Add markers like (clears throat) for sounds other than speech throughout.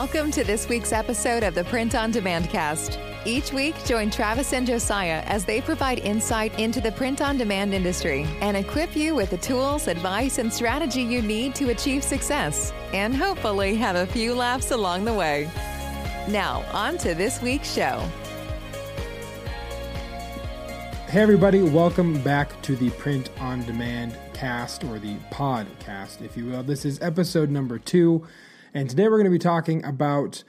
Welcome to this week's episode of the Print on Demand Cast. Each week, join Travis and Josiah as they provide insight into the print on demand industry and equip you with the tools, advice, and strategy you need to achieve success and hopefully have a few laughs along the way. Now, on to this week's show. Hey, everybody, welcome back to the Print on Demand cast or the podcast, if you will. This is episode number two. And today we're going to be talking about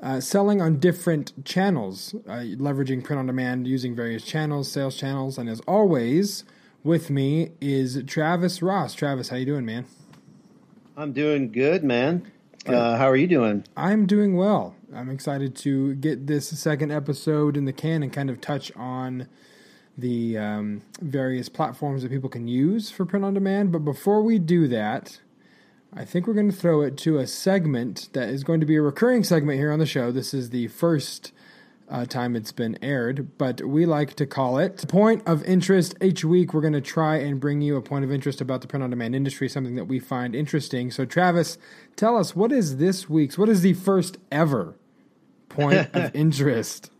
uh, selling on different channels, uh, leveraging print on demand using various channels, sales channels. And as always, with me is Travis Ross. Travis, how you doing, man? I'm doing good, man. Good. Uh, how are you doing? I'm doing well. I'm excited to get this second episode in the can and kind of touch on the um, various platforms that people can use for print on demand. But before we do that, I think we're going to throw it to a segment that is going to be a recurring segment here on the show. This is the first uh, time it's been aired, but we like to call it Point of Interest. Each week, we're going to try and bring you a point of interest about the print on demand industry, something that we find interesting. So, Travis, tell us what is this week's, what is the first ever point of (laughs) interest?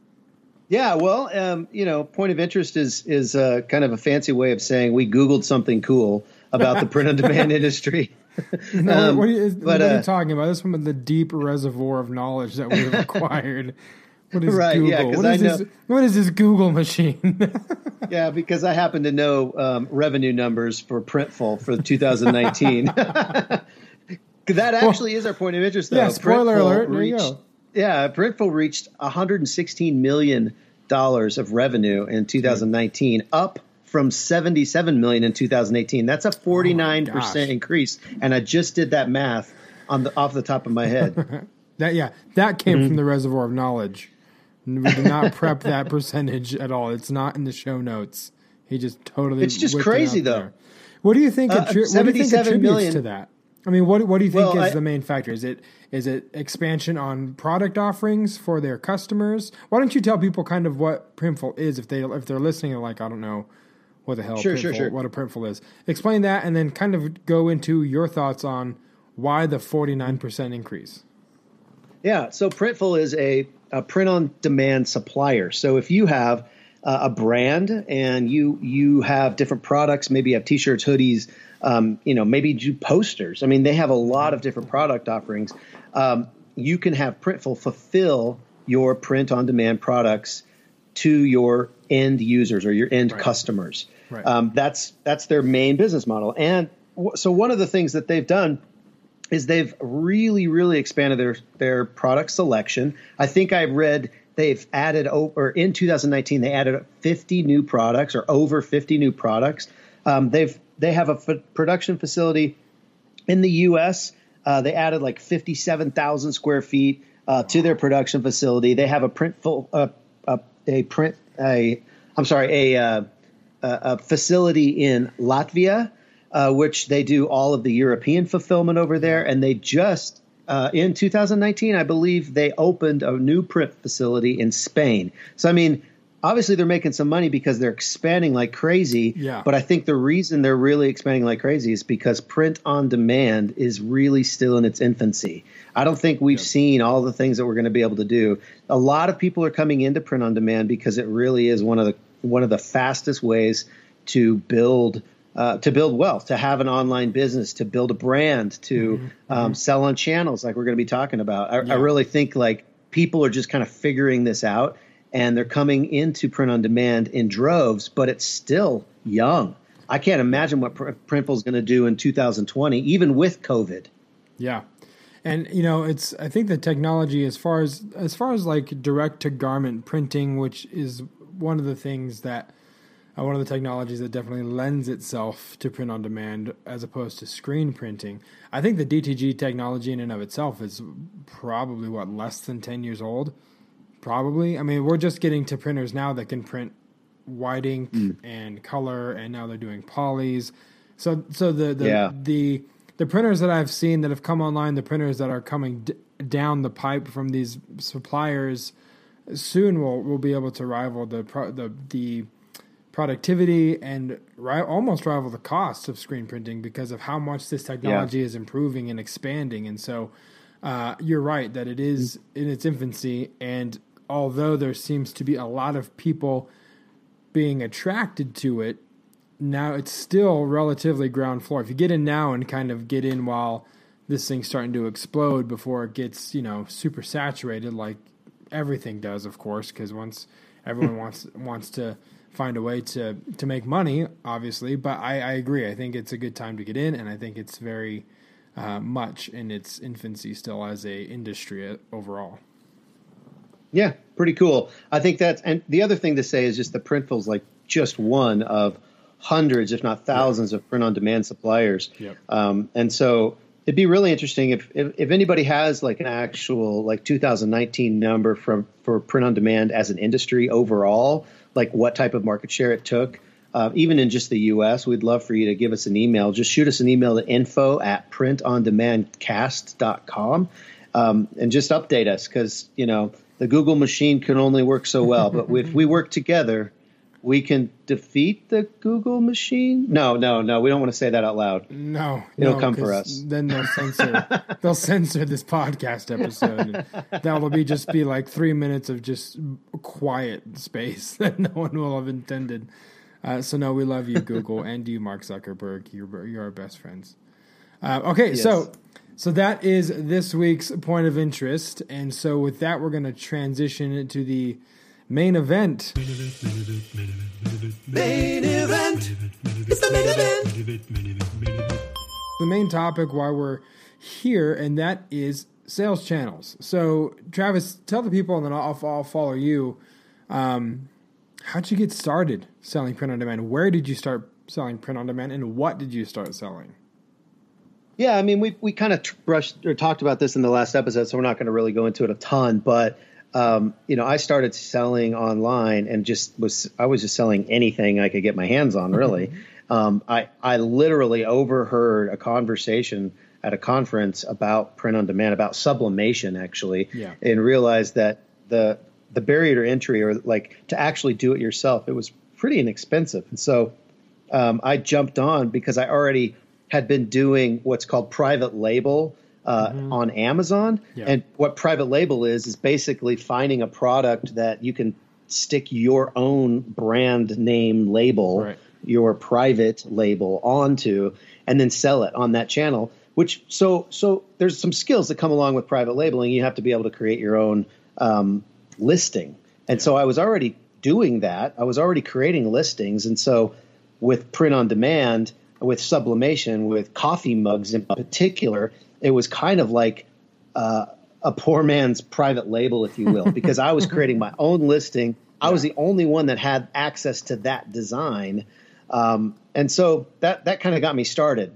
Yeah, well, um, you know, point of interest is is uh, kind of a fancy way of saying we Googled something cool about the print on demand (laughs) industry. No, um, what, are you, but, what are you uh, talking about? This is from the deep reservoir of knowledge that we've (laughs) acquired. What is right, Google? Yeah, what, is this, what is this Google machine? (laughs) yeah, because I happen to know um, revenue numbers for Printful for 2019. (laughs) that actually well, is our point of interest, though. Yeah, spoiler Printful alert. Reached, there you go. Yeah, Printful reached 116 million dollars of revenue in 2019, up from 77 million in 2018. That's a 49% oh increase. And I just did that math on the off the top of my head. (laughs) that yeah, that came mm-hmm. from the reservoir of knowledge. We did not prep that (laughs) percentage at all. It's not in the show notes. He just totally It's just crazy it though. There. What do you think uh, attri- what do you think attributes million. to that? I mean, what what do you think well, is I, the main factor? Is it is it expansion on product offerings for their customers? Why don't you tell people kind of what Printful is if they if they're listening like I don't know what the hell sure, Printful, sure, sure. what a Printful is. Explain that and then kind of go into your thoughts on why the 49% increase. Yeah, so Printful is a, a print on demand supplier. So if you have uh, a brand and you you have different products, maybe you have t-shirts, hoodies, um, you know, maybe do posters. I mean, they have a lot of different product offerings. Um, you can have Printful fulfill your print on demand products to your end users or your end right. customers. Right. Um, that's that's their main business model. And w- so one of the things that they've done is they've really really expanded their their product selection. I think I've read they've added or in 2019 they added 50 new products or over 50 new products. Um, they've they have a f- production facility in the U.S. Uh, they added like 57,000 square feet uh, to their production facility. They have a printful uh, a, print a I'm sorry, a, uh, a facility in Latvia, uh, which they do all of the European fulfillment over there, and they just uh, in 2019, I believe they opened a new print facility in Spain. So I mean, obviously they're making some money because they're expanding like crazy. Yeah. But I think the reason they're really expanding like crazy is because print on demand is really still in its infancy. I don't think we've seen all the things that we're going to be able to do. A lot of people are coming into print on demand because it really is one of the one of the fastest ways to build uh, to build wealth, to have an online business, to build a brand, to mm-hmm. Um, mm-hmm. sell on channels like we're going to be talking about. I, yeah. I really think like people are just kind of figuring this out and they're coming into print on demand in droves, but it's still young. I can't imagine what Printful is going to do in 2020, even with COVID. Yeah, and you know, it's I think the technology as far as as far as like direct to garment printing, which is one of the things that uh, one of the technologies that definitely lends itself to print on demand as opposed to screen printing. I think the DTG technology in and of itself is probably what less than 10 years old Probably. I mean, we're just getting to printers now that can print white ink mm. and color, and now they're doing polys. So, so the the, yeah. the the printers that I've seen that have come online, the printers that are coming d- down the pipe from these suppliers, soon will will be able to rival the pro- the the productivity and ri- almost rival the cost of screen printing because of how much this technology yeah. is improving and expanding. And so, uh, you're right that it is in its infancy, and although there seems to be a lot of people being attracted to it, now it's still relatively ground floor. If you get in now and kind of get in while this thing's starting to explode before it gets you know super saturated, like everything does, of course, because once everyone (laughs) wants wants to find a way to to make money, obviously. But I, I agree. I think it's a good time to get in, and I think it's very uh, much in its infancy still as a industry overall. Yeah, pretty cool. I think that's and the other thing to say is just the Printful's like just one of hundreds, if not thousands, of print-on-demand suppliers. Yep. Um, and so it'd be really interesting if, if, if anybody has like an actual like 2019 number from for print-on-demand as an industry overall, like what type of market share it took. Uh, even in just the U.S., we'd love for you to give us an email. Just shoot us an email to info at printondemandcast.com um, and just update us because, you know, the Google machine can only work so well. But if we work together, we can defeat the Google machine. No, no, no. We don't want to say that out loud. No, it'll no, come for us. Then they'll censor. they'll censor this podcast episode. That'll be just be like three minutes of just quiet space (laughs) that no one will have intended. Uh, so no, we love you, Google, and you, Mark Zuckerberg. You're you're our best friends. Uh, okay, yes. so so that is this week's point of interest, and so with that, we're going to transition to the main event. Main event. It's the main event. The main topic why we're here, and that is sales channels. So, Travis, tell the people, and then I'll, I'll follow you. Um, how'd you get started selling print on demand? Where did you start selling print on demand, and what did you start selling? Yeah, I mean, we we kind of brushed or talked about this in the last episode, so we're not going to really go into it a ton. But um, you know, I started selling online and just was I was just selling anything I could get my hands on. Really, (laughs) um, I I literally overheard a conversation at a conference about print on demand, about sublimation actually, yeah. and realized that the the barrier to entry or like to actually do it yourself, it was pretty inexpensive. And so um, I jumped on because I already had been doing what's called private label uh, mm-hmm. on Amazon. Yeah. And what private label is is basically finding a product that you can stick your own brand name label, right. your private label onto, and then sell it on that channel. Which so so there's some skills that come along with private labeling. You have to be able to create your own um, listing, and yeah. so I was already doing that. I was already creating listings, and so with print on demand, with sublimation, with coffee mugs in particular, it was kind of like uh, a poor man's private label, if you will, (laughs) because I was creating my own listing. I was the only one that had access to that design, um, and so that that kind of got me started.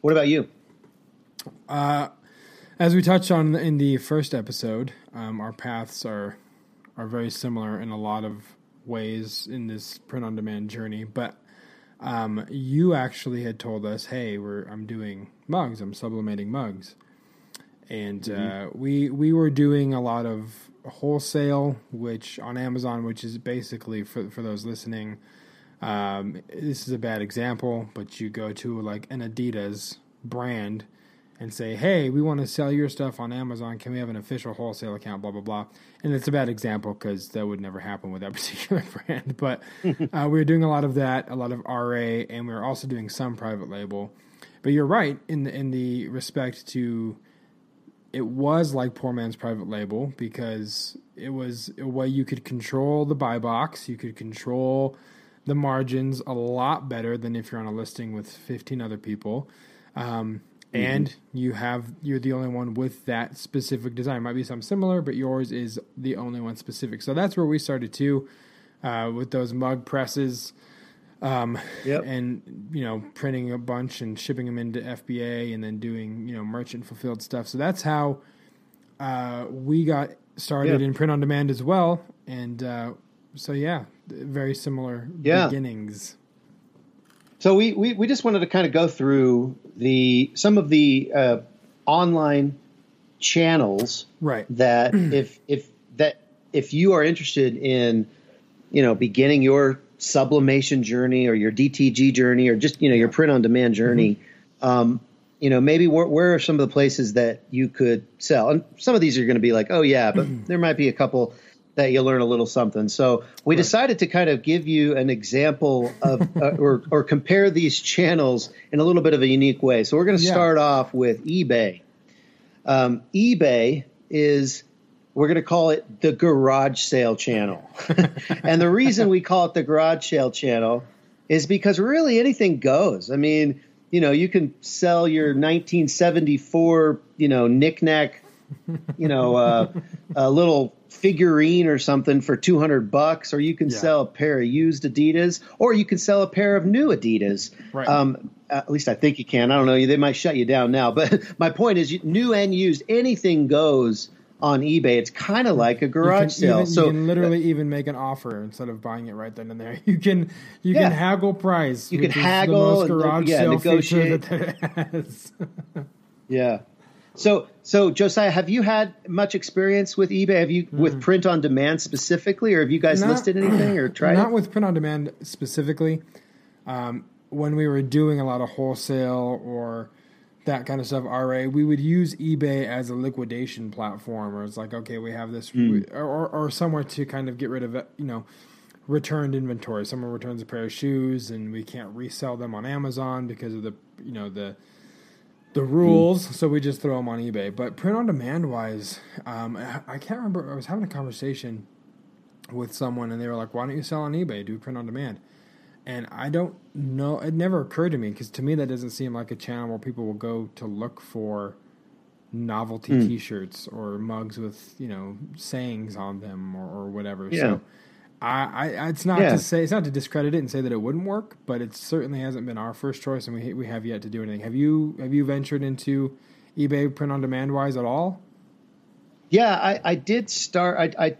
What about you? Uh, as we touched on in the first episode, um, our paths are are very similar in a lot of ways in this print on demand journey, but um, you actually had told us, "Hey, we're I'm doing mugs. I'm sublimating mugs," and mm-hmm. uh, we we were doing a lot of wholesale, which on Amazon, which is basically for for those listening. Um, this is a bad example, but you go to like an Adidas brand and say, "Hey, we want to sell your stuff on Amazon. Can we have an official wholesale account?" Blah blah blah. And it's a bad example because that would never happen with that (laughs) particular brand. But (laughs) uh, we were doing a lot of that, a lot of RA, and we were also doing some private label. But you're right in the, in the respect to it was like poor man's private label because it was a way you could control the buy box, you could control the margins a lot better than if you're on a listing with 15 other people. Um, Mm-hmm. and you have you're the only one with that specific design. Might be some similar, but yours is the only one specific. So that's where we started too, uh, with those mug presses, um, yep. and you know printing a bunch and shipping them into FBA, and then doing you know merchant fulfilled stuff. So that's how uh, we got started in print on demand as well. And uh, so yeah, very similar yeah. beginnings. So we, we, we just wanted to kind of go through the some of the uh, online channels right. that (clears throat) if if that if you are interested in you know beginning your sublimation journey or your DTG journey or just you know your print on demand journey, mm-hmm. um, you know, maybe where, where are some of the places that you could sell? And some of these are going to be like, oh yeah, but there might be a couple that you learn a little something. So we right. decided to kind of give you an example of (laughs) uh, or or compare these channels in a little bit of a unique way. So we're going to yeah. start off with eBay. Um, eBay is we're going to call it the garage sale channel. (laughs) and the reason we call it the garage sale channel is because really anything goes. I mean, you know, you can sell your 1974, you know, knickknack, you know, uh, (laughs) a little figurine or something for 200 bucks, or you can yeah. sell a pair of used Adidas, or you can sell a pair of new Adidas. Right. Um, at least I think you can. I don't know. They might shut you down now. (laughs) But my point is, new and used, anything goes on eBay. It's kind of like a garage sale. So you can literally uh, even make an offer instead of buying it right then and there. (laughs) You can you yeah. can haggle price. You can haggle. The garage yeah, sale negotiate. That (laughs) yeah. So so Josiah, have you had much experience with eBay? Have you mm. with print on demand specifically, or have you guys not, listed anything or tried? Not it? with print on demand specifically. Um, when we were doing a lot of wholesale or that kind of stuff RA, we would use eBay as a liquidation platform, or it's like, okay, we have this, mm. or, or somewhere to kind of get rid of, you know, returned inventory. Someone returns a pair of shoes, and we can't resell them on Amazon because of the, you know, the the rules. Mm. So we just throw them on eBay. But print on demand wise, um, I can't remember. I was having a conversation with someone, and they were like, "Why don't you sell on eBay? Do print on demand?" and I don't know. It never occurred to me because to me that doesn't seem like a channel where people will go to look for novelty mm. T-shirts or mugs with you know sayings on them or, or whatever. Yeah. So I, I it's not yeah. to say it's not to discredit it and say that it wouldn't work, but it certainly hasn't been our first choice, and we we have yet to do anything. Have you have you ventured into eBay print on demand wise at all? Yeah, I, I did start. I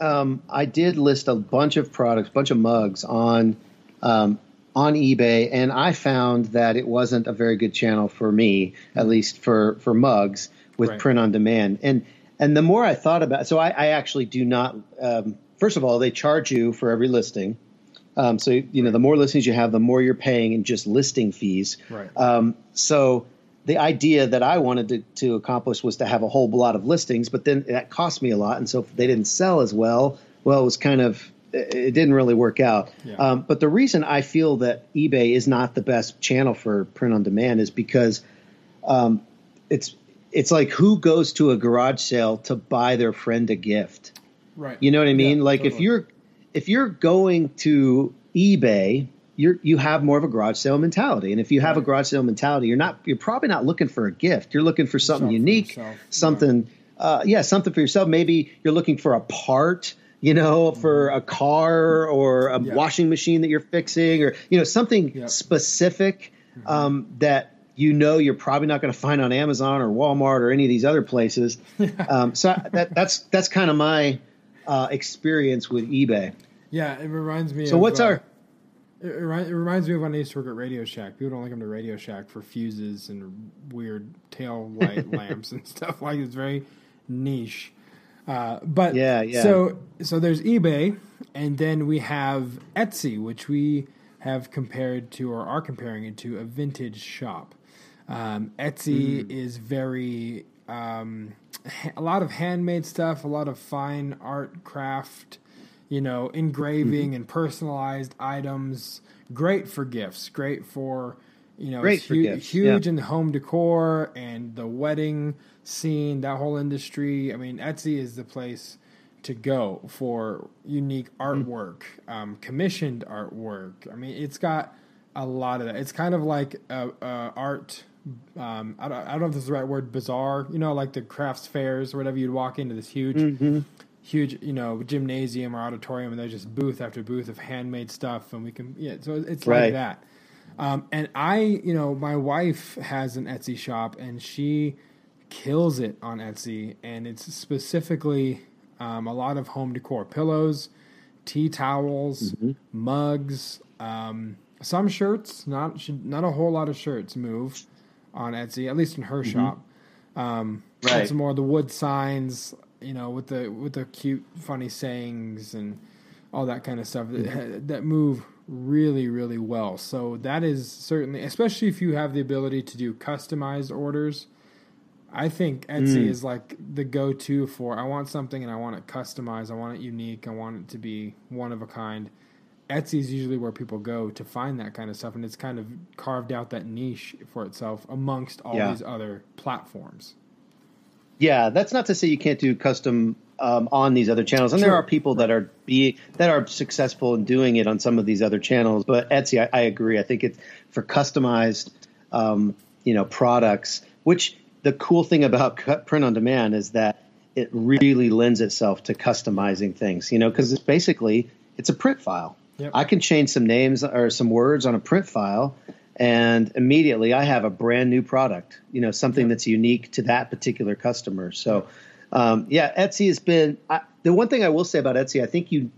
I, um, I did list a bunch of products, bunch of mugs on um, on eBay, and I found that it wasn't a very good channel for me, at least for for mugs with right. print on demand. And and the more I thought about, it, so I, I actually do not. Um, first of all, they charge you for every listing. Um, so you know, the more listings you have, the more you're paying in just listing fees. Right. Um, so the idea that I wanted to, to accomplish was to have a whole lot of listings, but then that cost me a lot, and so if they didn't sell as well, well, it was kind of it didn't really work out. Yeah. Um, but the reason I feel that eBay is not the best channel for print on demand is because um, it's it's like who goes to a garage sale to buy their friend a gift. Right. You know what I mean? Yeah, like totally. if you're if you're going to eBay, you're you have more of a garage sale mentality. And if you have right. a garage sale mentality, you're not you're probably not looking for a gift. You're looking for something unique, something yeah. Uh, yeah, something for yourself. Maybe you're looking for a part you know, for a car or a yeah. washing machine that you're fixing, or you know, something yep. specific mm-hmm. um, that you know you're probably not going to find on Amazon or Walmart or any of these other places. (laughs) um, so that, that's that's kind of my uh, experience with eBay. Yeah, it reminds me. So of, what's uh, our? It, it reminds me of when I used to work at Radio Shack. People don't like come to Radio Shack for fuses and weird tail light (laughs) lamps and stuff like. It's very niche. Uh, but yeah, yeah. So so there's eBay, and then we have Etsy, which we have compared to or are comparing it to a vintage shop. Um, Etsy mm. is very um, a lot of handmade stuff, a lot of fine art craft, you know, engraving mm-hmm. and personalized items. Great for gifts. Great for you know, Great hu- huge yeah. in the home decor and the wedding scene, that whole industry. I mean, Etsy is the place to go for unique mm-hmm. artwork, mm. um, commissioned artwork. I mean, it's got a lot of that. It's kind of like a, a art. Um, I, don't, I don't know if this is the right word, bazaar. You know, like the crafts fairs or whatever. You'd walk into this huge, mm-hmm. huge, you know, gymnasium or auditorium, and there's just booth after booth of handmade stuff, and we can, yeah. So it's right. like that. Um, and I, you know, my wife has an Etsy shop, and she kills it on Etsy, and it's specifically um, a lot of home decor, pillows, tea towels, mm-hmm. mugs, um, some shirts. Not not a whole lot of shirts move on Etsy, at least in her mm-hmm. shop. Um, right. Some more of the wood signs, you know, with the with the cute, funny sayings and all that kind of stuff mm-hmm. that, (laughs) that move really, really well. So that is certainly, especially if you have the ability to do customized orders. I think Etsy mm. is like the go-to for I want something and I want it customized. I want it unique. I want it to be one of a kind. Etsy is usually where people go to find that kind of stuff, and it's kind of carved out that niche for itself amongst all yeah. these other platforms. Yeah, that's not to say you can't do custom um, on these other channels, and sure. there are people that are be that are successful in doing it on some of these other channels. But Etsy, I, I agree. I think it's for customized, um, you know, products. Which the cool thing about print on demand is that it really lends itself to customizing things. You know, because it's basically it's a print file. Yep. I can change some names or some words on a print file, and immediately I have a brand new product. You know, something yep. that's unique to that particular customer. So um, yeah, Etsy has been I, the one thing I will say about Etsy. I think you,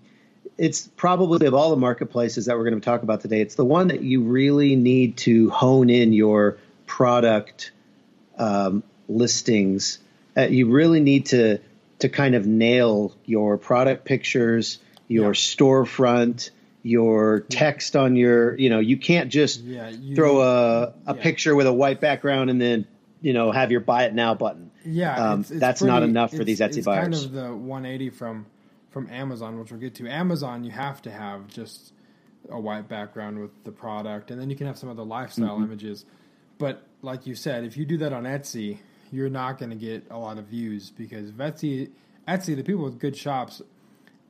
it's probably of all the marketplaces that we're going to talk about today, it's the one that you really need to hone in your product um, listings. Uh, you really need to to kind of nail your product pictures, your yeah. storefront, your text on your. You know, you can't just yeah, you, throw a a yeah. picture with a white background and then you know have your buy it now button. Yeah, um, it's, it's that's pretty, not enough for these Etsy it's buyers. Kind of the 180 from from Amazon, which we'll get to. Amazon, you have to have just a white background with the product, and then you can have some other lifestyle mm-hmm. images. But like you said, if you do that on Etsy, you're not going to get a lot of views because Etsy, Etsy, the people with good shops,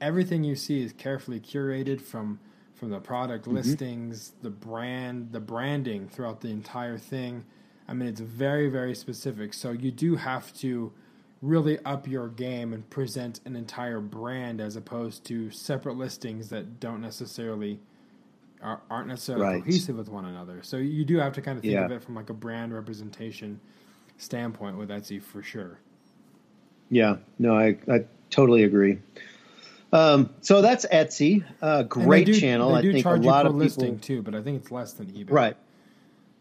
everything you see is carefully curated from from the product mm-hmm. listings, the brand, the branding throughout the entire thing I mean, it's very, very specific. So you do have to really up your game and present an entire brand as opposed to separate listings that don't necessarily are, not necessarily right. cohesive with one another. So you do have to kind of think yeah. of it from like a brand representation standpoint with Etsy for sure. Yeah, no, I, I totally agree. Um, so that's Etsy, uh, great do, channel. I think a lot of people listing too, but I think it's less than eBay. Right.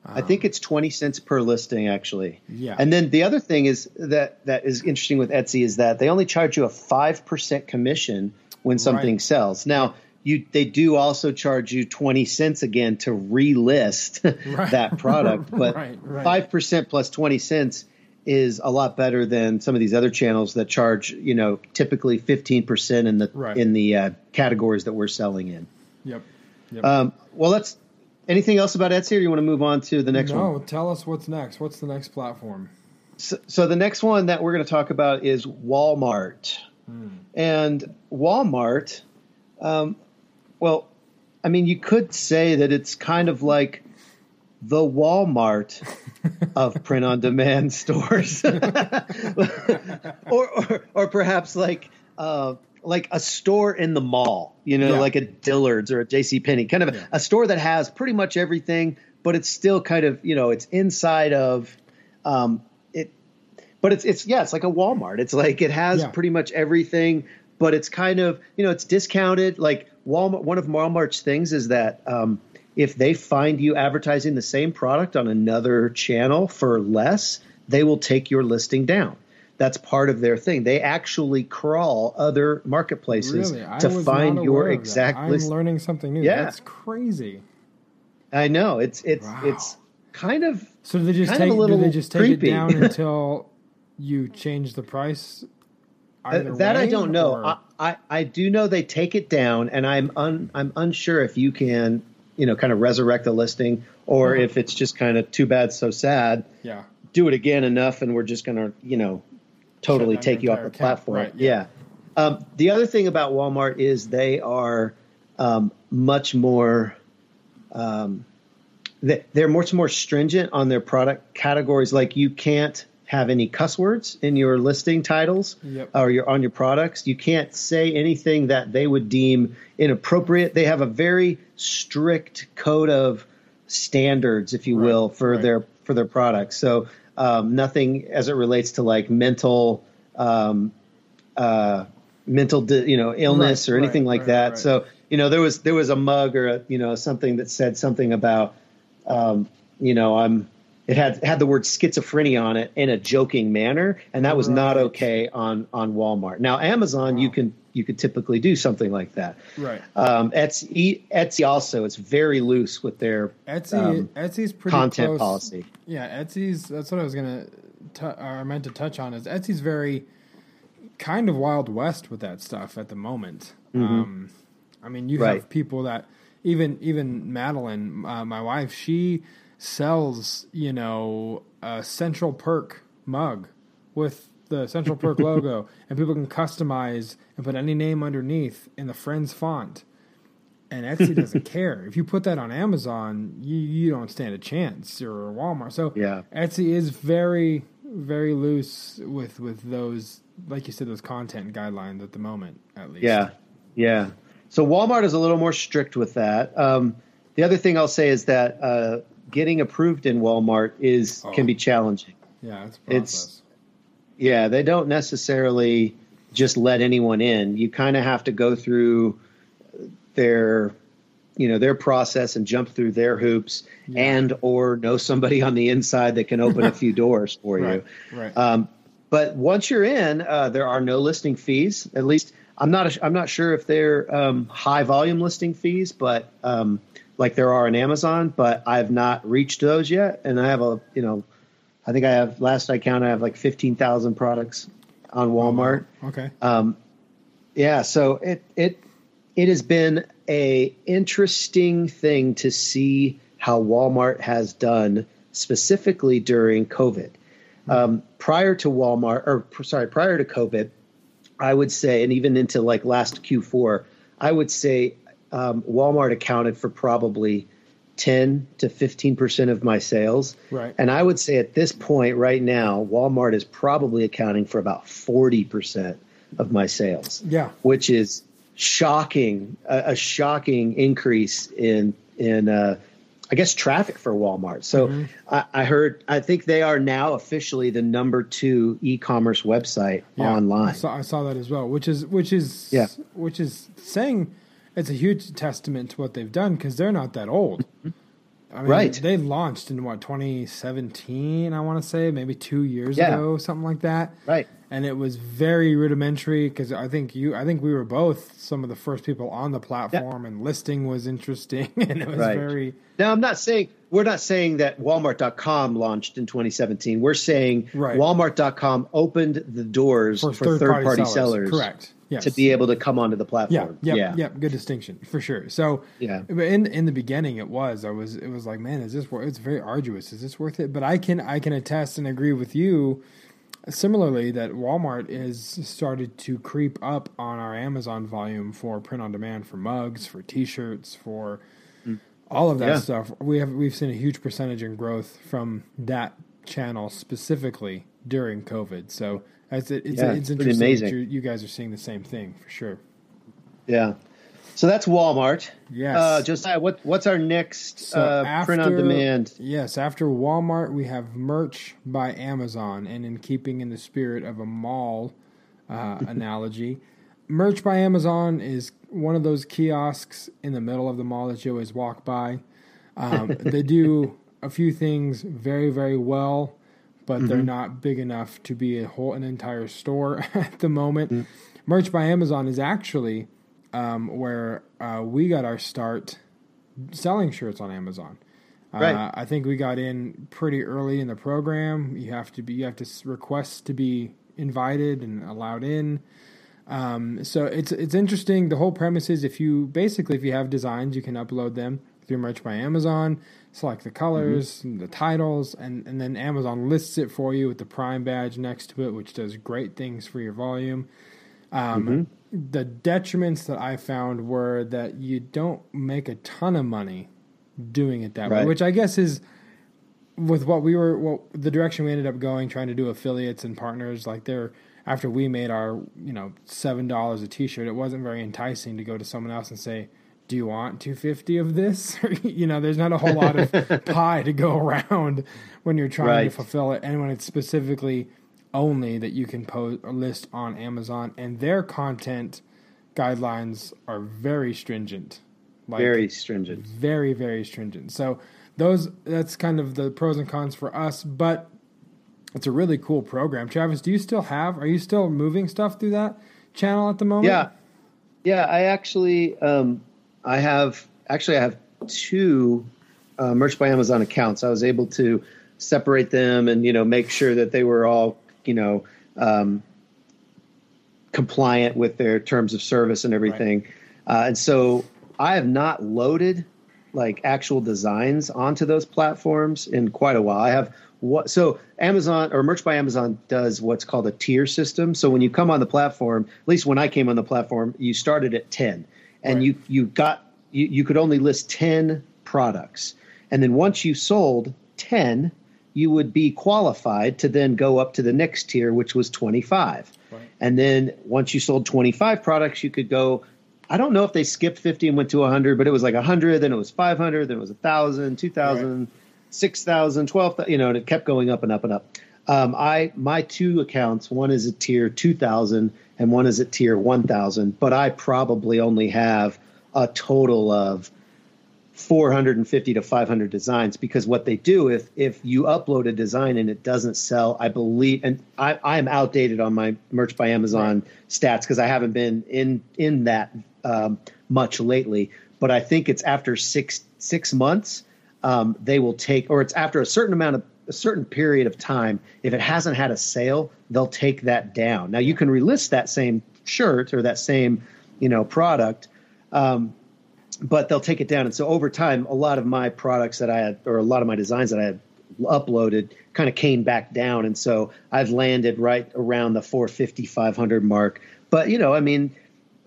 I think it's 20 cents per listing actually. Yeah. And then the other thing is that that is interesting with Etsy is that they only charge you a 5% commission when something right. sells. Now, you they do also charge you 20 cents again to relist (laughs) right. that product, (laughs) but 5% plus 20 cents is a lot better than some of these other channels that charge, you know, typically 15% in the in the uh, categories that we're selling in. Yep. yep. Um, well, let's Anything else about Etsy, or you want to move on to the next no, one? No, tell us what's next. What's the next platform? So, so the next one that we're going to talk about is Walmart. Hmm. And Walmart, um, well, I mean, you could say that it's kind of like the Walmart of print on demand (laughs) stores, or, or, or perhaps like uh, like a store in the mall, you know, yeah. like a Dillard's or a J.C. Penney, kind of yeah. a, a, store that has pretty much everything, but it's still kind of, you know, it's inside of um, it. But it's it's yeah, it's like a Walmart. It's like it has yeah. pretty much everything, but it's kind of you know it's discounted. Like Walmart, one of Walmart's things is that um, if they find you advertising the same product on another channel for less, they will take your listing down that's part of their thing. They actually crawl other marketplaces really? to find your exact I'm list. learning something new. Yeah. That's crazy. I know. It's it's wow. it's kind of so do they just take do they just take creepy. it down (laughs) until you change the price? Uh, that way, I don't know. I, I, I do know they take it down, and I'm un, I'm unsure if you can you know kind of resurrect the listing or uh-huh. if it's just kind of too bad so sad. Yeah. Do it again enough, and we're just gonna you know totally take you off the account. platform. Right, yeah. yeah. Um, the other thing about Walmart is they are um, much more. Um, they're much more stringent on their product categories. Like you can't have any cuss words in your listing titles yep. or your on your products. You can't say anything that they would deem inappropriate. They have a very strict code of standards, if you right, will, for right. their for their products. So um, nothing as it relates to like mental um, uh, mental di- you know illness right, or anything like that. So you know there was there was a mug or a, you know something that said something about um, you know I'm it had had the word schizophrenia on it in a joking manner, and that was Right. not okay on on Walmart. Now Amazon, you can you could typically do something like that. Right. Um, Etsy Etsy also it's very loose with their Etsy um, Etsy's pretty content close. policy. Yeah, Etsy's. That's what I was gonna, t- or meant to touch on. Is Etsy's very kind of wild west with that stuff at the moment. Um, I mean, you Mm-hmm. Right. have people that even even Madeline, uh, my wife, she sells you know a Central Perk mug with the Central Perk (laughs) logo, and people can customize and put any name underneath in the Friends font and Etsy (laughs) doesn't care. If you put that on Amazon, you you don't stand a chance or Walmart. So Yeah. Etsy is very very loose with with those like you said those content guidelines at the moment at least. Yeah, yeah. So Walmart is a little more strict with that. Um, the other thing I'll say is that uh, getting approved in Walmart is Oh. can be challenging. Yeah, it's It's- Yeah, they don't necessarily just let anyone in. You kind of have to go through their you know their process and jump through their hoops and or know somebody on the inside that can open a few (laughs) doors for right. you. Right. Um, but once you're in, uh, there are no listing fees. At least I'm not. I'm not sure if they're um, high volume listing fees, but um, like there are on Amazon. But I've not reached those yet, and I have a you know, I think I have last I count I have like fifteen thousand products on Walmart. okay. Um, yeah, so it it it has been a interesting thing to see how Walmart has done specifically during COVID. Um, prior to Walmart, or sorry, prior to COVID, I would say, and even into like last Q4, I would say um, Walmart accounted for probably 10 to 15 percent of my sales. Right. And I would say at this point right now, Walmart is probably accounting for about 40 percent of my sales yeah. which is shocking, a, a shocking increase in in uh, I guess traffic for Walmart. So Mm-hmm. I, I heard, I think they are now officially the number two e-commerce website Yeah, online. I saw, I saw that as well, which is which is Yeah. which is saying it's a huge testament to what they've done because they're not that old. Mm-hmm. I mean, Right. They launched in what 2017, I want to say, maybe two years Yeah. ago, something like that. Right. And it was very rudimentary because I think you, I think we were both some of the first people on the platform, and listing was interesting, (laughs) and it was Right. very Now, I'm not saying we're not saying that Walmart.com launched in 2017. We're saying Right. Walmart.com opened the doors for, third-party, sellers, Correct. Yes. to be able to come onto the platform. yeah, yeah, yeah, Good distinction for sure. So Yeah. but in in the beginning, it was I was it was like, man, is this worth? It's very arduous. Is this worth it? But I can I can attest and agree with you. Similarly, that Walmart is started to creep up on our Amazon volume for print on demand for mugs, for T-shirts, for all of that Mm. Yeah. stuff. We have we've seen a huge percentage in growth from that channel specifically during COVID. So it's it's, Yeah, it's it's interesting amazing. you guys are seeing the same thing for sure. Yeah. So that's Walmart. Yes. Uh, Josiah, what what's our next So uh, after, print on demand? Yes, after Walmart, we have merch by Amazon, and in keeping in the spirit of a mall uh, (laughs) analogy, merch by Amazon is one of those kiosks in the middle of the mall that you always walk by. Um, (laughs) they do a few things very, very well, but they're not big enough to be a whole an entire store (laughs) at the moment. Merch by Amazon is actually um, where uh, we got our start selling shirts on Amazon. Uh, Right. I think we got in pretty early in the program. You have to be you have to request to be invited and allowed in. Um, so it's it's interesting. The whole premise is if you basically if you have designs, you can upload them through Merch by Amazon, select the colors, and the titles, and and then Amazon lists it for you with the Prime badge next to it, which does great things for your volume. Um, The detriments that I found were that you don't make a ton of money doing it that way, which I guess is with what we were, what the direction we ended up going, trying to do affiliates and partners. Like they're after we made our, you know, seven dollars a T-shirt, it wasn't very enticing to go to someone else and say, "Do you want two fifty of this?" (laughs) you know, there's not a whole lot of (laughs) pie to go around when you're trying to fulfill it, and when it's specifically only that you can post or list on Amazon, and their content guidelines are very stringent. Like, Very stringent. very very stringent. So those that's kind of the pros and cons for us, but it's a really cool program. Travis, do you still have? Are you still moving stuff through that channel at the moment? Yeah, yeah. I actually, um, I have actually I have two uh, Merch by Amazon accounts. I was able to separate them and you know make sure that they were all you know um, compliant with their terms of service and everything. Right. Uh, and so I have not loaded like actual designs onto those platforms in quite a while. I have what so Amazon or Merch by Amazon does what's called a tier system. So when you come on the platform, at least when I came on the platform, you started at 10 and right. you you got you, you could only list 10 products. And then once you sold 10, you would be qualified to then go up to the next tier, which was 25. Right. And then once you sold 25 products, you could go. I don't know if they skipped 50 and went to 100, but it was like 100, then it was 500, then it was 1,000, 2,000, right. 6,000, 12,000, you know, and it kept going up and up and up. Um, I my two accounts, one is at tier 2,000 and one is at tier 1,000, but I probably only have a total of 450 to 500 designs because what they do if if you upload a design and it doesn't sell i believe and i i am outdated on my merch by amazon right. stats because i haven't been in in that um, much lately but i think it's after six six months um, they will take or it's after a certain amount of a certain period of time if it hasn't had a sale they'll take that down now you can relist that same shirt or that same you know product um, but they'll take it down. And so over time, a lot of my products that I had, or a lot of my designs that I had uploaded, kind of came back down. And so I've landed right around the 450, 500 mark. But, you know, I mean,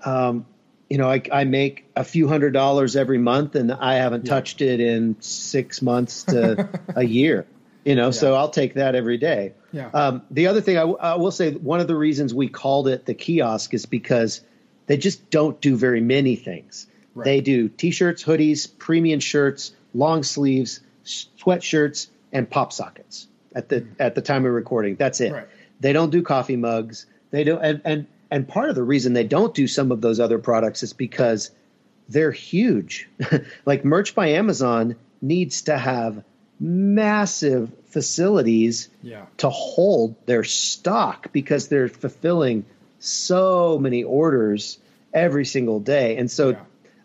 um, you know, I, I, make a few hundred dollars every month and I haven't yeah. touched it in six months to (laughs) a year, you know, yeah. so I'll take that every day. Yeah. Um, the other thing I, w- I will say, one of the reasons we called it the kiosk is because they just don't do very many things. Right. They do t-shirts, hoodies, premium shirts, long sleeves, sweatshirts, and pop sockets at the mm-hmm. at the time of recording. That's it. Right. They don't do coffee mugs. They don't and, and and part of the reason they don't do some of those other products is because they're huge. (laughs) like merch by Amazon needs to have massive facilities yeah. to hold their stock because they're fulfilling so many orders every single day. And so yeah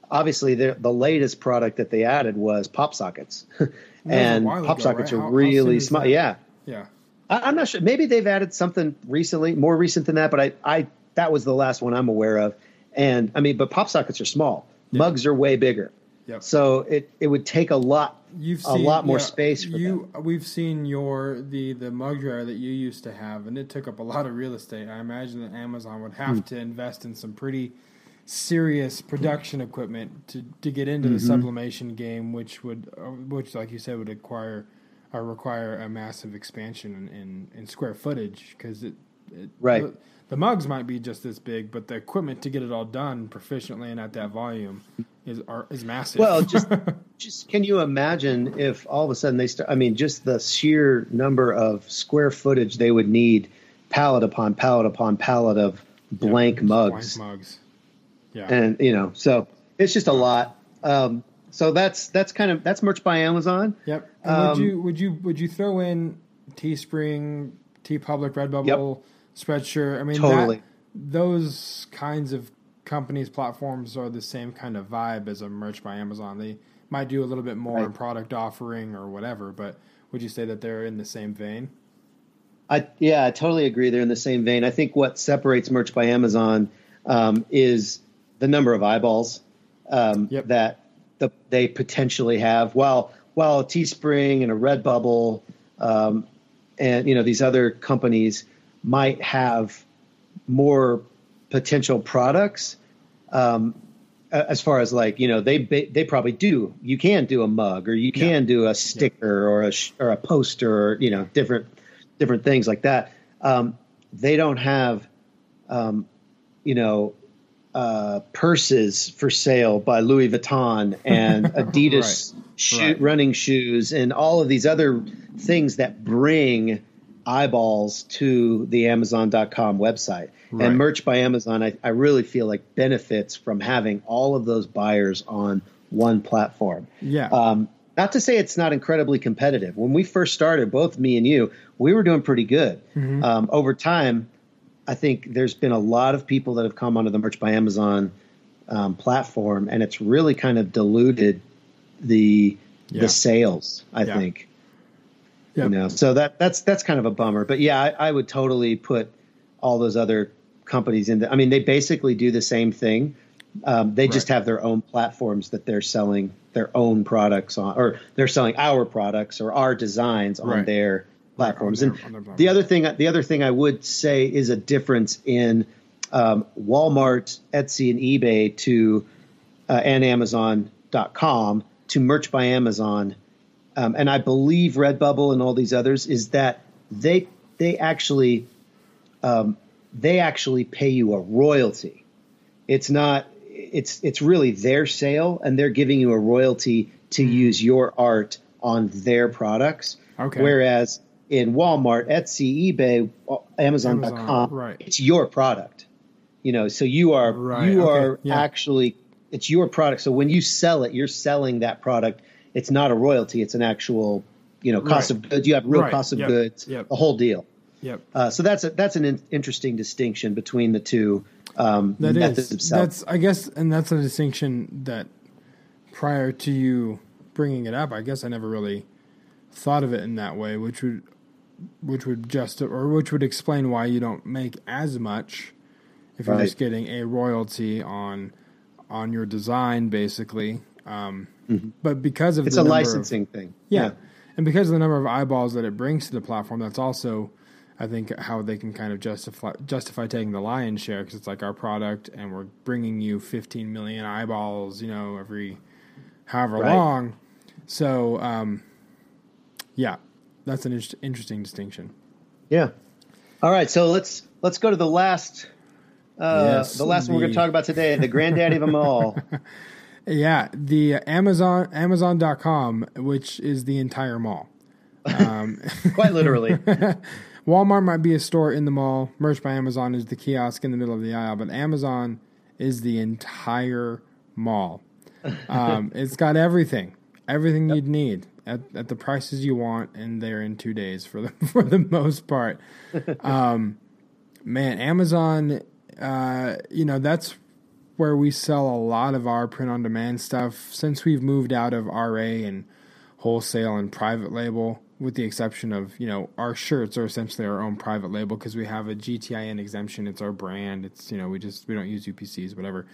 obviously the the latest product that they added was pop sockets, (laughs) and pop ago, sockets right? are how, really small. Yeah, yeah. I, am not sure. Maybe they've added something recently, more recent than that. But I, I that was the last one I'm aware of. And I mean, but pop sockets are small. Yeah. Mugs are way bigger. Yep. So it, it would take a lot You've a lot more yeah, space for you. Them. We've seen your the the mug dryer that you used to have, and it took up a lot of real estate. I imagine that Amazon would have hmm. to invest in some pretty serious production equipment to, to get into mm-hmm. the sublimation game, which would, uh, which like you said, would acquire or require a massive expansion in, in, in square footage because it, it, right. The, the, mugs might be just this big, but the equipment to get it all done proficiently and at that volume is are, is massive. Well, just (laughs) just can you imagine if all of a sudden they start? I mean, just the sheer number of square footage they would need, pallet upon pallet upon pallet of blank mugs. Blank mugs yeah. And you know, so it's just a lot. Um, so that's that's kind of that's merch by Amazon. Yep. Um, would you would you would you throw in Teespring, TeePublic, Redbubble, yep. Spreadshirt? I mean, totally. That, those kinds of companies platforms are the same kind of vibe as a merch by Amazon. They might do a little bit more right. in product offering or whatever, but would you say that they're in the same vein? I yeah, I totally agree. They're in the same vein. I think what separates merch by Amazon um, is the number of eyeballs um, yep. that the, they potentially have. While while a Teespring and a Redbubble um, and you know these other companies might have more potential products. Um, as far as like you know they they probably do you can do a mug or you can yeah. do a sticker yeah. or a or a poster or you know different different things like that um, they don't have um, you know uh, purses for sale by Louis Vuitton and (laughs) Adidas right. Shoe, right. running shoes and all of these other things that bring eyeballs to the Amazon.com website. Right. And Merch by Amazon, I, I really feel like benefits from having all of those buyers on one platform. Yeah. Um, not to say it's not incredibly competitive. When we first started, both me and you, we were doing pretty good. Mm-hmm. Um, over time, I think there's been a lot of people that have come onto the Merch by Amazon um, platform, and it's really kind of diluted the yeah. the sales. I yeah. think. Yep. You know, so that that's that's kind of a bummer. But yeah, I, I would totally put all those other companies in. The, I mean, they basically do the same thing. Um, they right. just have their own platforms that they're selling their own products on, or they're selling our products or our designs on right. their platforms. Their, and the other thing, the other thing I would say is a difference in um, Walmart, Etsy, and eBay to uh, and Amazon.com to Merch by Amazon, um, and I believe Redbubble and all these others is that they they actually um, they actually pay you a royalty. It's not it's it's really their sale, and they're giving you a royalty to mm. use your art on their products. Okay. Whereas in Walmart, Etsy, eBay, Amazon.com, Amazon, right. it's your product. You know, so you are right. you okay. are yeah. actually it's your product. So when you sell it, you're selling that product. It's not a royalty; it's an actual you know cost right. of goods. You have real cost of yep. goods, yep. the whole deal. Yep. Uh, so that's a, that's an in- interesting distinction between the two um, that methods is. That's I guess, and that's a distinction that prior to you bringing it up, I guess I never really thought of it in that way, which would which would just or which would explain why you don't make as much if you're right. just getting a royalty on on your design, basically. Um, mm-hmm. But because of it's a licensing of, thing, yeah. yeah, and because of the number of eyeballs that it brings to the platform, that's also I think how they can kind of justify justify taking the lion's share because it's like our product and we're bringing you 15 million eyeballs, you know, every however right. long. So, um, yeah, that's an in- interesting distinction. Yeah. All right, so let's let's go to the last uh, yes, the last the, one we're going to talk about today, the granddaddy of them all. (laughs) Yeah, the Amazon Amazon.com, which is the entire mall. Um, (laughs) Quite literally. (laughs) Walmart might be a store in the mall. Merch by Amazon is the kiosk in the middle of the aisle, but Amazon is the entire mall. Um, it's got everything, everything yep. you'd need at, at the prices you want, and they're in two days for the (laughs) for the most part. (laughs) Um, man, Amazon, uh, you know that's where we sell a lot of our print on demand stuff. Since we've moved out of RA and wholesale and private label, with the exception of you know our shirts are essentially our own private label because we have a GTIN exemption. It's our brand. It's you know we just we don't use UPCs whatever.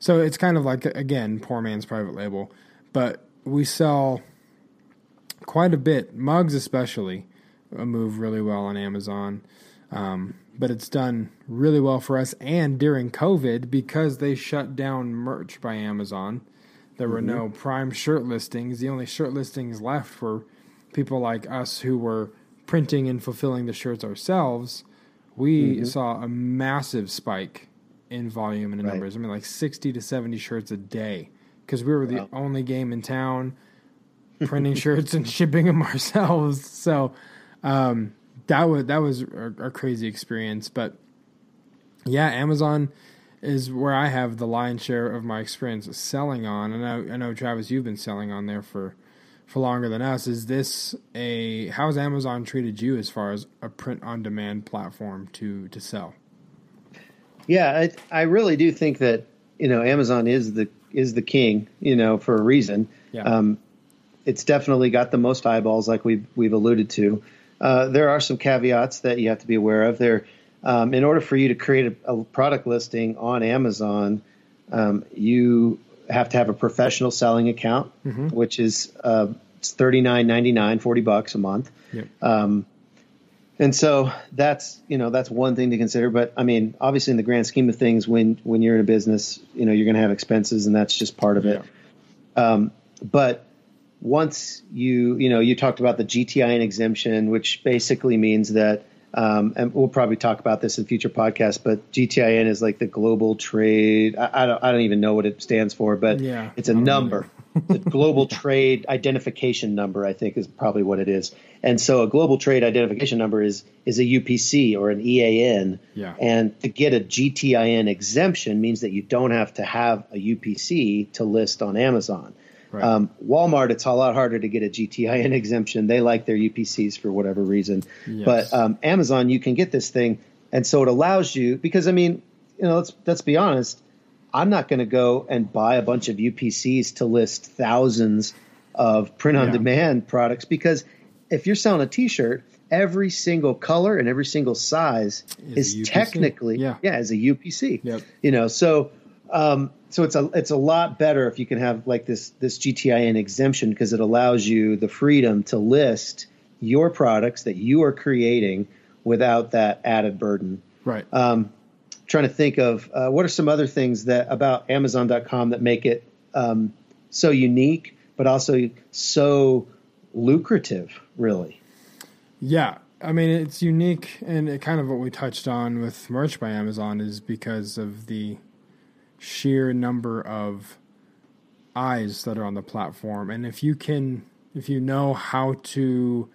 So it's kind of like again poor man's private label, but we sell quite a bit mugs especially uh, move really well on Amazon. Um, but it's done really well for us. And during COVID, because they shut down merch by Amazon, there mm-hmm. were no prime shirt listings. The only shirt listings left were people like us who were printing and fulfilling the shirts ourselves, we mm-hmm. saw a massive spike in volume and in right. numbers. I mean, like 60 to 70 shirts a day because we were wow. the only game in town printing shirts and (laughs) shipping them ourselves. So um, that was that was a, a, crazy experience. But yeah, Amazon is where I have the lion's share of my experience selling on. And I, I know Travis, you've been selling on there for for longer than us. Is this a how's Amazon treated you as far as a print on demand platform to to sell? Yeah, I, I really do think that you know Amazon is the is the king, you know, for a reason. Yeah. Um, it's definitely got the most eyeballs, like we've we've alluded to. Uh, there are some caveats that you have to be aware of. There, um, in order for you to create a, a product listing on Amazon, um, you have to have a professional selling account, mm-hmm. which is uh, it's thirty nine ninety nine, forty bucks a month. Yep. Um, and so that's you know that's one thing to consider. But I mean, obviously, in the grand scheme of things, when when you're in a business, you know you're going to have expenses, and that's just part of it. Um, but once you you know you talked about the GTIN exemption, which basically means that um, and we'll probably talk about this in future podcasts, but GTIN is like the global trade. I, I, don't, I don't even know what it stands for, but yeah, it's a number. the global (laughs) trade identification number, I think, is probably what it is. And so, a global trade identification number is is a UPC or an EAN. Yeah. And to get a GTIN exemption means that you don't have to have a UPC to list on Amazon. Right. Um, Walmart, it's a lot harder to get a GTIN (laughs) exemption. They like their UPCs for whatever reason. Yes. But um, Amazon, you can get this thing, and so it allows you because I mean, you know, let's let's be honest. I'm not going to go and buy a bunch of UPCs to list thousands of print on yeah. demand products because if you're selling a T-shirt, every single color and every single size is, is technically yeah. yeah as a UPC. Yep. You know, so um, so it's a it's a lot better if you can have like this this GTIN exemption because it allows you the freedom to list your products that you are creating without that added burden. Right. Um, trying to think of uh, what are some other things that about Amazon.com that make it um, so unique, but also so lucrative, really. Yeah, I mean it's unique, and it kind of what we touched on with merch by Amazon is because of the sheer number of eyes that are on the platform, and if you can, if you know how to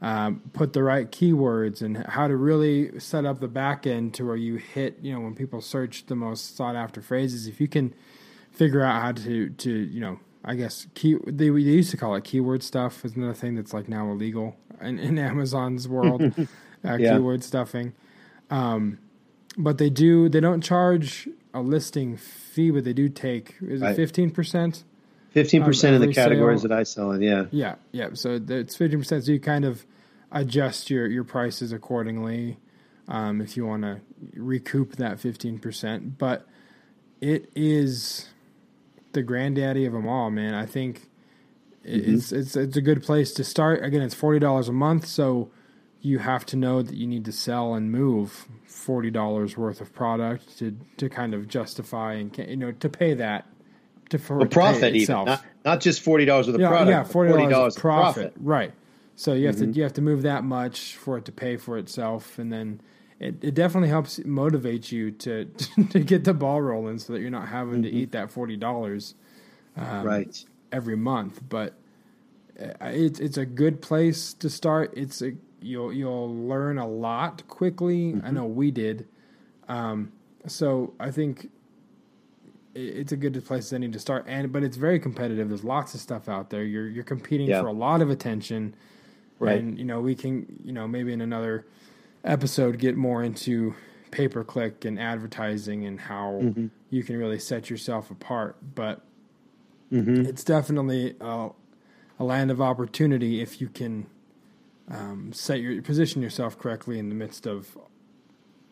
um, put the right keywords and how to really set up the back end to where you hit, you know, when people search the most sought after phrases, if you can figure out how to to you know I guess key they, they used to call it keyword stuff is another thing that's like now illegal in, in Amazon's world, (laughs) uh, yeah. keyword stuffing. Um, but they do they don't charge a listing fee, but they do take is it fifteen percent? Fifteen percent of the categories sale. that I sell in, yeah, yeah, yeah. So it's fifteen percent. So you kind of adjust your your prices accordingly um, if you want to recoup that fifteen percent. But it is the granddaddy of them all, man. I think mm-hmm. it's it's it's a good place to start. Again, it's forty dollars a month, so you have to know that you need to sell and move forty dollars worth of product to to kind of justify and you know to pay that to for well, profit even not, not just forty dollars worth of yeah, product. Yeah, forty dollars profit. profit. Right. So you have mm-hmm. to you have to move that much for it to pay for itself, and then it, it definitely helps motivate you to (laughs) to get the ball rolling so that you're not having mm-hmm. to eat that forty dollars um, right every month. But uh, it's it's a good place to start. It's a you'll you'll learn a lot quickly. Mm-hmm. I know we did. Um, so I think it's a good place as any to start. And but it's very competitive. There's lots of stuff out there. You're you're competing yeah. for a lot of attention. Right. And you know we can you know maybe in another episode get more into pay per click and advertising and how mm-hmm. you can really set yourself apart. But mm-hmm. it's definitely a, a, land of opportunity if you can um, set your position yourself correctly in the midst of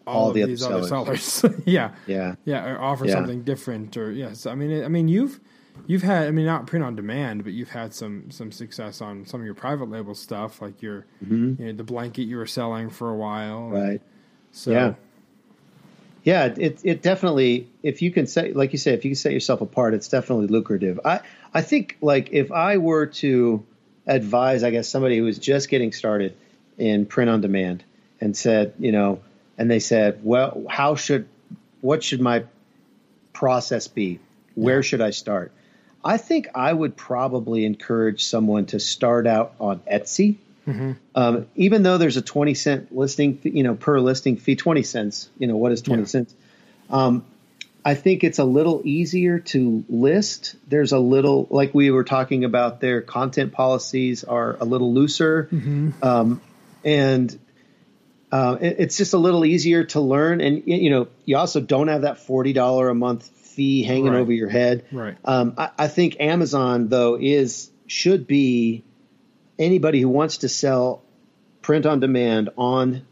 all, all of the these other sellers. sellers. (laughs) yeah, yeah, yeah, or offer yeah. something different. Or yes, I mean, I mean, you've you've had i mean not print on demand but you've had some some success on some of your private label stuff like your mm-hmm. you know, the blanket you were selling for a while right so yeah yeah it it definitely if you can set like you say if you can set yourself apart it's definitely lucrative i i think like if i were to advise i guess somebody who was just getting started in print on demand and said you know and they said well how should what should my process be where yeah. should i start I think I would probably encourage someone to start out on Etsy. Mm-hmm. Um, even though there's a 20 cent listing, you know, per listing fee, 20 cents, you know, what is 20 yeah. cents? Um, I think it's a little easier to list. There's a little, like we were talking about, their content policies are a little looser. Mm-hmm. Um, and uh, it, it's just a little easier to learn. And, you know, you also don't have that $40 a month fee hanging right. over your head. Right. Um, I, I, think Amazon though is should be anybody who wants to sell print on demand on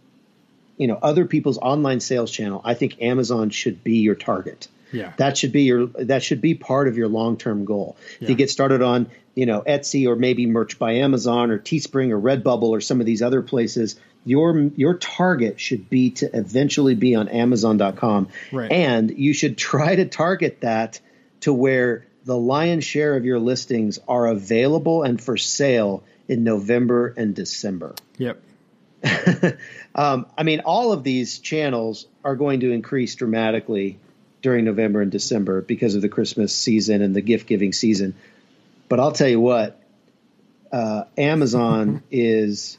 you know other people's online sales channel. I think Amazon should be your target. Yeah. That should be your that should be part of your long term goal. Yeah. If you get started on, you know, Etsy or maybe merch by Amazon or Teespring or Redbubble or some of these other places, your your target should be to eventually be on Amazon.com, right. and you should try to target that to where the lion's share of your listings are available and for sale in November and December. Yep. (laughs) um, I mean, all of these channels are going to increase dramatically during November and December because of the Christmas season and the gift giving season. But I'll tell you what, uh, Amazon (laughs) is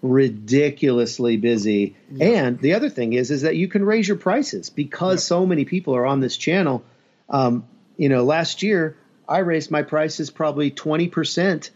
ridiculously busy. Yeah. And the other thing is, is that you can raise your prices because yeah. so many people are on this channel. Um, you know, last year I raised my prices probably 20%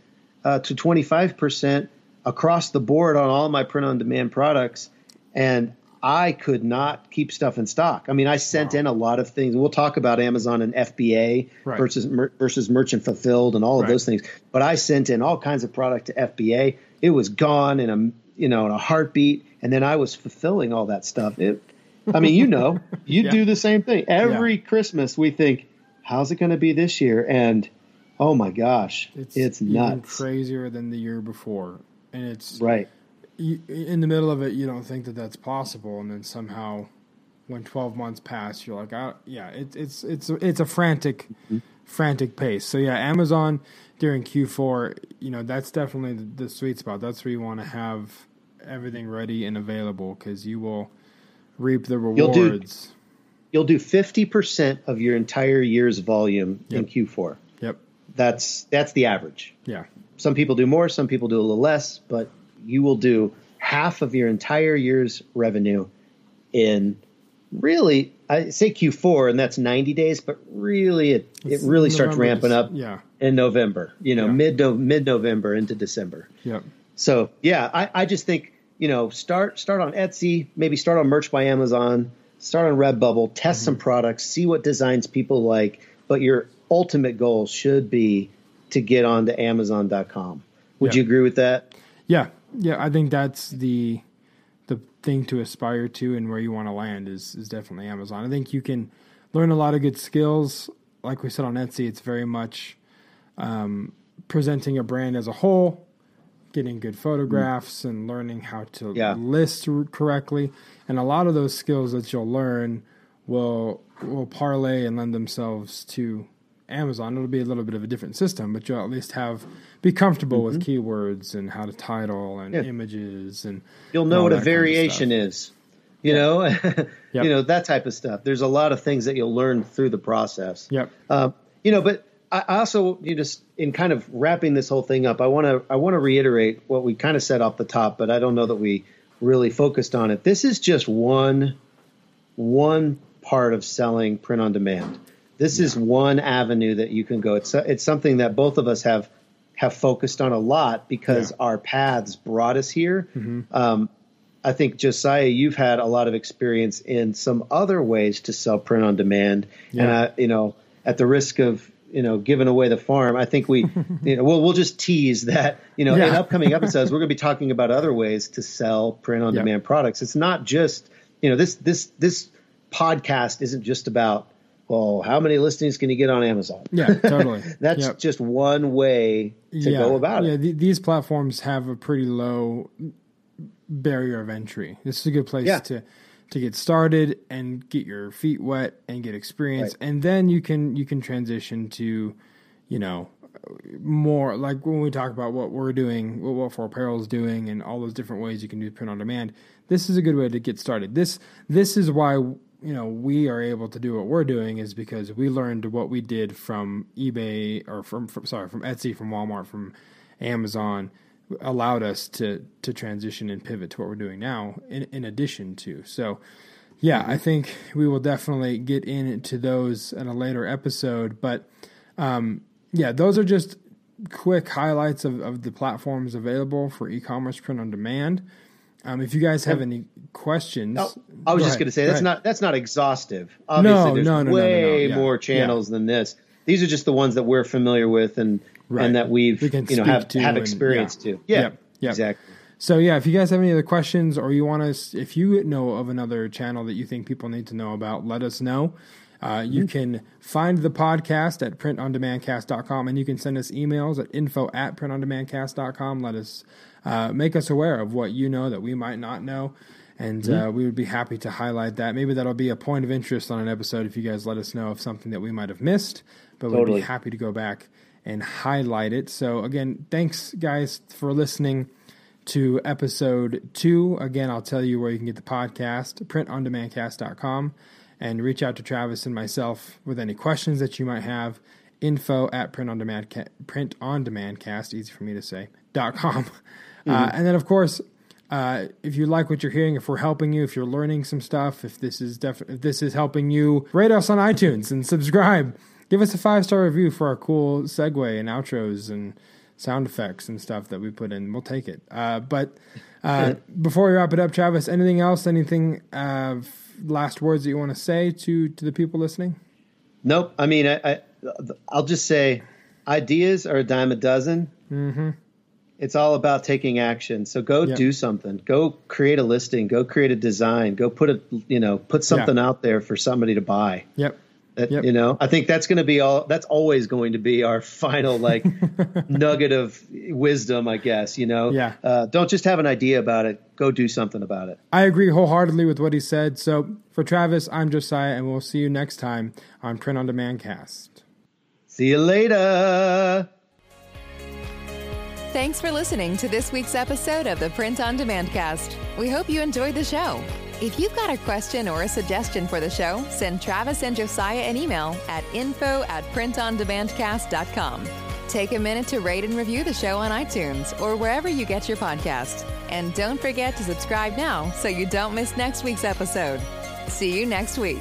uh, to 25% across the board on all my print on demand products. And I could not keep stuff in stock. I mean, I sent wow. in a lot of things. We'll talk about Amazon and FBA right. versus mer- versus merchant fulfilled and all of right. those things. But I sent in all kinds of product to FBA. It was gone in a you know in a heartbeat, and then I was fulfilling all that stuff. It, I mean, you know, (laughs) you yeah. do the same thing every yeah. Christmas. We think, how's it going to be this year? And oh my gosh, it's, it's nuts, crazier than the year before, and it's right you, in the middle of it, you don't think that that's possible, and then somehow, when twelve months pass, you're like, oh, yeah, it, it's it's it's a frantic, mm-hmm. frantic pace. So yeah, Amazon during Q4, you know, that's definitely the, the sweet spot. That's where you want to have everything ready and available because you will reap the rewards. You'll do, you'll do fifty percent of your entire year's volume yep. in Q4. Yep, that's that's the average. Yeah, some people do more, some people do a little less, but you will do half of your entire year's revenue in really I say Q4 and that's 90 days, but really it, it really starts ramping up yeah. in November, you know, yeah. mid mid November into December. Yeah. So yeah, I, I just think, you know, start start on Etsy, maybe start on merch by Amazon, start on Redbubble, test mm-hmm. some products, see what designs people like, but your ultimate goal should be to get onto Amazon.com. Would yeah. you agree with that? Yeah, yeah, I think that's the the thing to aspire to and where you want to land is is definitely Amazon. I think you can learn a lot of good skills. Like we said on Etsy, it's very much um, presenting a brand as a whole, getting good photographs, mm. and learning how to yeah. list correctly. And a lot of those skills that you'll learn will will parlay and lend themselves to Amazon, it'll be a little bit of a different system, but you'll at least have be comfortable mm-hmm. with keywords and how to title and yeah. images and you'll know what a variation kind of is. You know, (laughs) yep. you know that type of stuff. There's a lot of things that you'll learn through the process. Yep. Um, you know, but I also you just in kind of wrapping this whole thing up, I want to I want to reiterate what we kind of said off the top, but I don't know that we really focused on it. This is just one one part of selling print on demand. This yeah. is one avenue that you can go. It's it's something that both of us have have focused on a lot because yeah. our paths brought us here. Mm-hmm. Um, I think Josiah, you've had a lot of experience in some other ways to sell print on demand, yeah. and I, you know, at the risk of you know giving away the farm, I think we, (laughs) you know, we'll we'll just tease that you know yeah. in upcoming (laughs) episodes we're going to be talking about other ways to sell print on demand products. It's not just you know this this this podcast isn't just about well, how many listings can you get on Amazon? Yeah, (laughs) totally. That's yep. just one way to yeah, go about yeah, it. Yeah, these platforms have a pretty low barrier of entry. This is a good place yeah. to to get started and get your feet wet and get experience, right. and then you can you can transition to, you know, more like when we talk about what we're doing, what What for Apparel is doing, and all those different ways you can do print on demand. This is a good way to get started. This this is why you know we are able to do what we're doing is because we learned what we did from eBay or from, from sorry from Etsy, from Walmart, from Amazon allowed us to to transition and pivot to what we're doing now in, in addition to. So yeah i think we will definitely get into those in a later episode but um, yeah those are just quick highlights of, of the platforms available for e-commerce print on demand um, if you guys have any questions, oh, I was just going to say that's not that's not exhaustive. Obviously, no, there's no, no, way no, yeah. more channels yeah. than this. These are just the ones that we're familiar with and right. and that we've we you know have have experience and, yeah. to. Yeah, yep, yep. exactly. So yeah, if you guys have any other questions or you want us, if you know of another channel that you think people need to know about, let us know. Uh, you mm-hmm. can find the podcast at printondemandcast.com and you can send us emails at info at printondemandcast.com. Let us uh, make us aware of what you know that we might not know. And mm-hmm. uh, we would be happy to highlight that. Maybe that'll be a point of interest on an episode if you guys let us know of something that we might have missed. But totally. we'd be happy to go back and highlight it. So, again, thanks, guys, for listening to episode two. Again, I'll tell you where you can get the podcast, printondemandcast.com, and reach out to Travis and myself with any questions that you might have. Info at print on demand, print on demand cast, easy for me to say, dot com. (laughs) Uh, mm-hmm. Uh, and then, of course, uh, if you like what you're hearing, if we're helping you, if you're learning some stuff, if this is def- if this is helping you, rate us on iTunes and subscribe. give us a five star review for our cool segue and outros and sound effects and stuff that we put in. We'll take it. Uh, but uh, (laughs) before we wrap it up, Travis, anything else? Anything uh, last words that you want to say to to the people listening? Nope. I mean, I, I I'll just say, ideas are a dime a dozen. Mm-hmm. It's all about taking action. So go Yep. do something. Go create a listing. Go create a design. Go put a you know put something out there for somebody to buy. Yep. That, Yep. You know, I think that's going to be all. That's always going to be our (laughs) final like (laughs) nugget of wisdom, I guess. You know, Yeah. Uh, don't just have an idea about it. Go do something about it. I agree wholeheartedly with what he said. So for Travis, I'm Josiah, and we'll see you next time on Print on Demand Cast. See you later. Thanks for listening to this week's episode of the Print on Demand Cast. We hope you enjoyed the show. If you've got a question or a suggestion for the show, send Travis and Josiah an email at info at printondemandcast.com. Take a minute to rate and review the show on iTunes or wherever you get your podcast. And don't forget to subscribe now so you don't miss next week's episode. See you next week.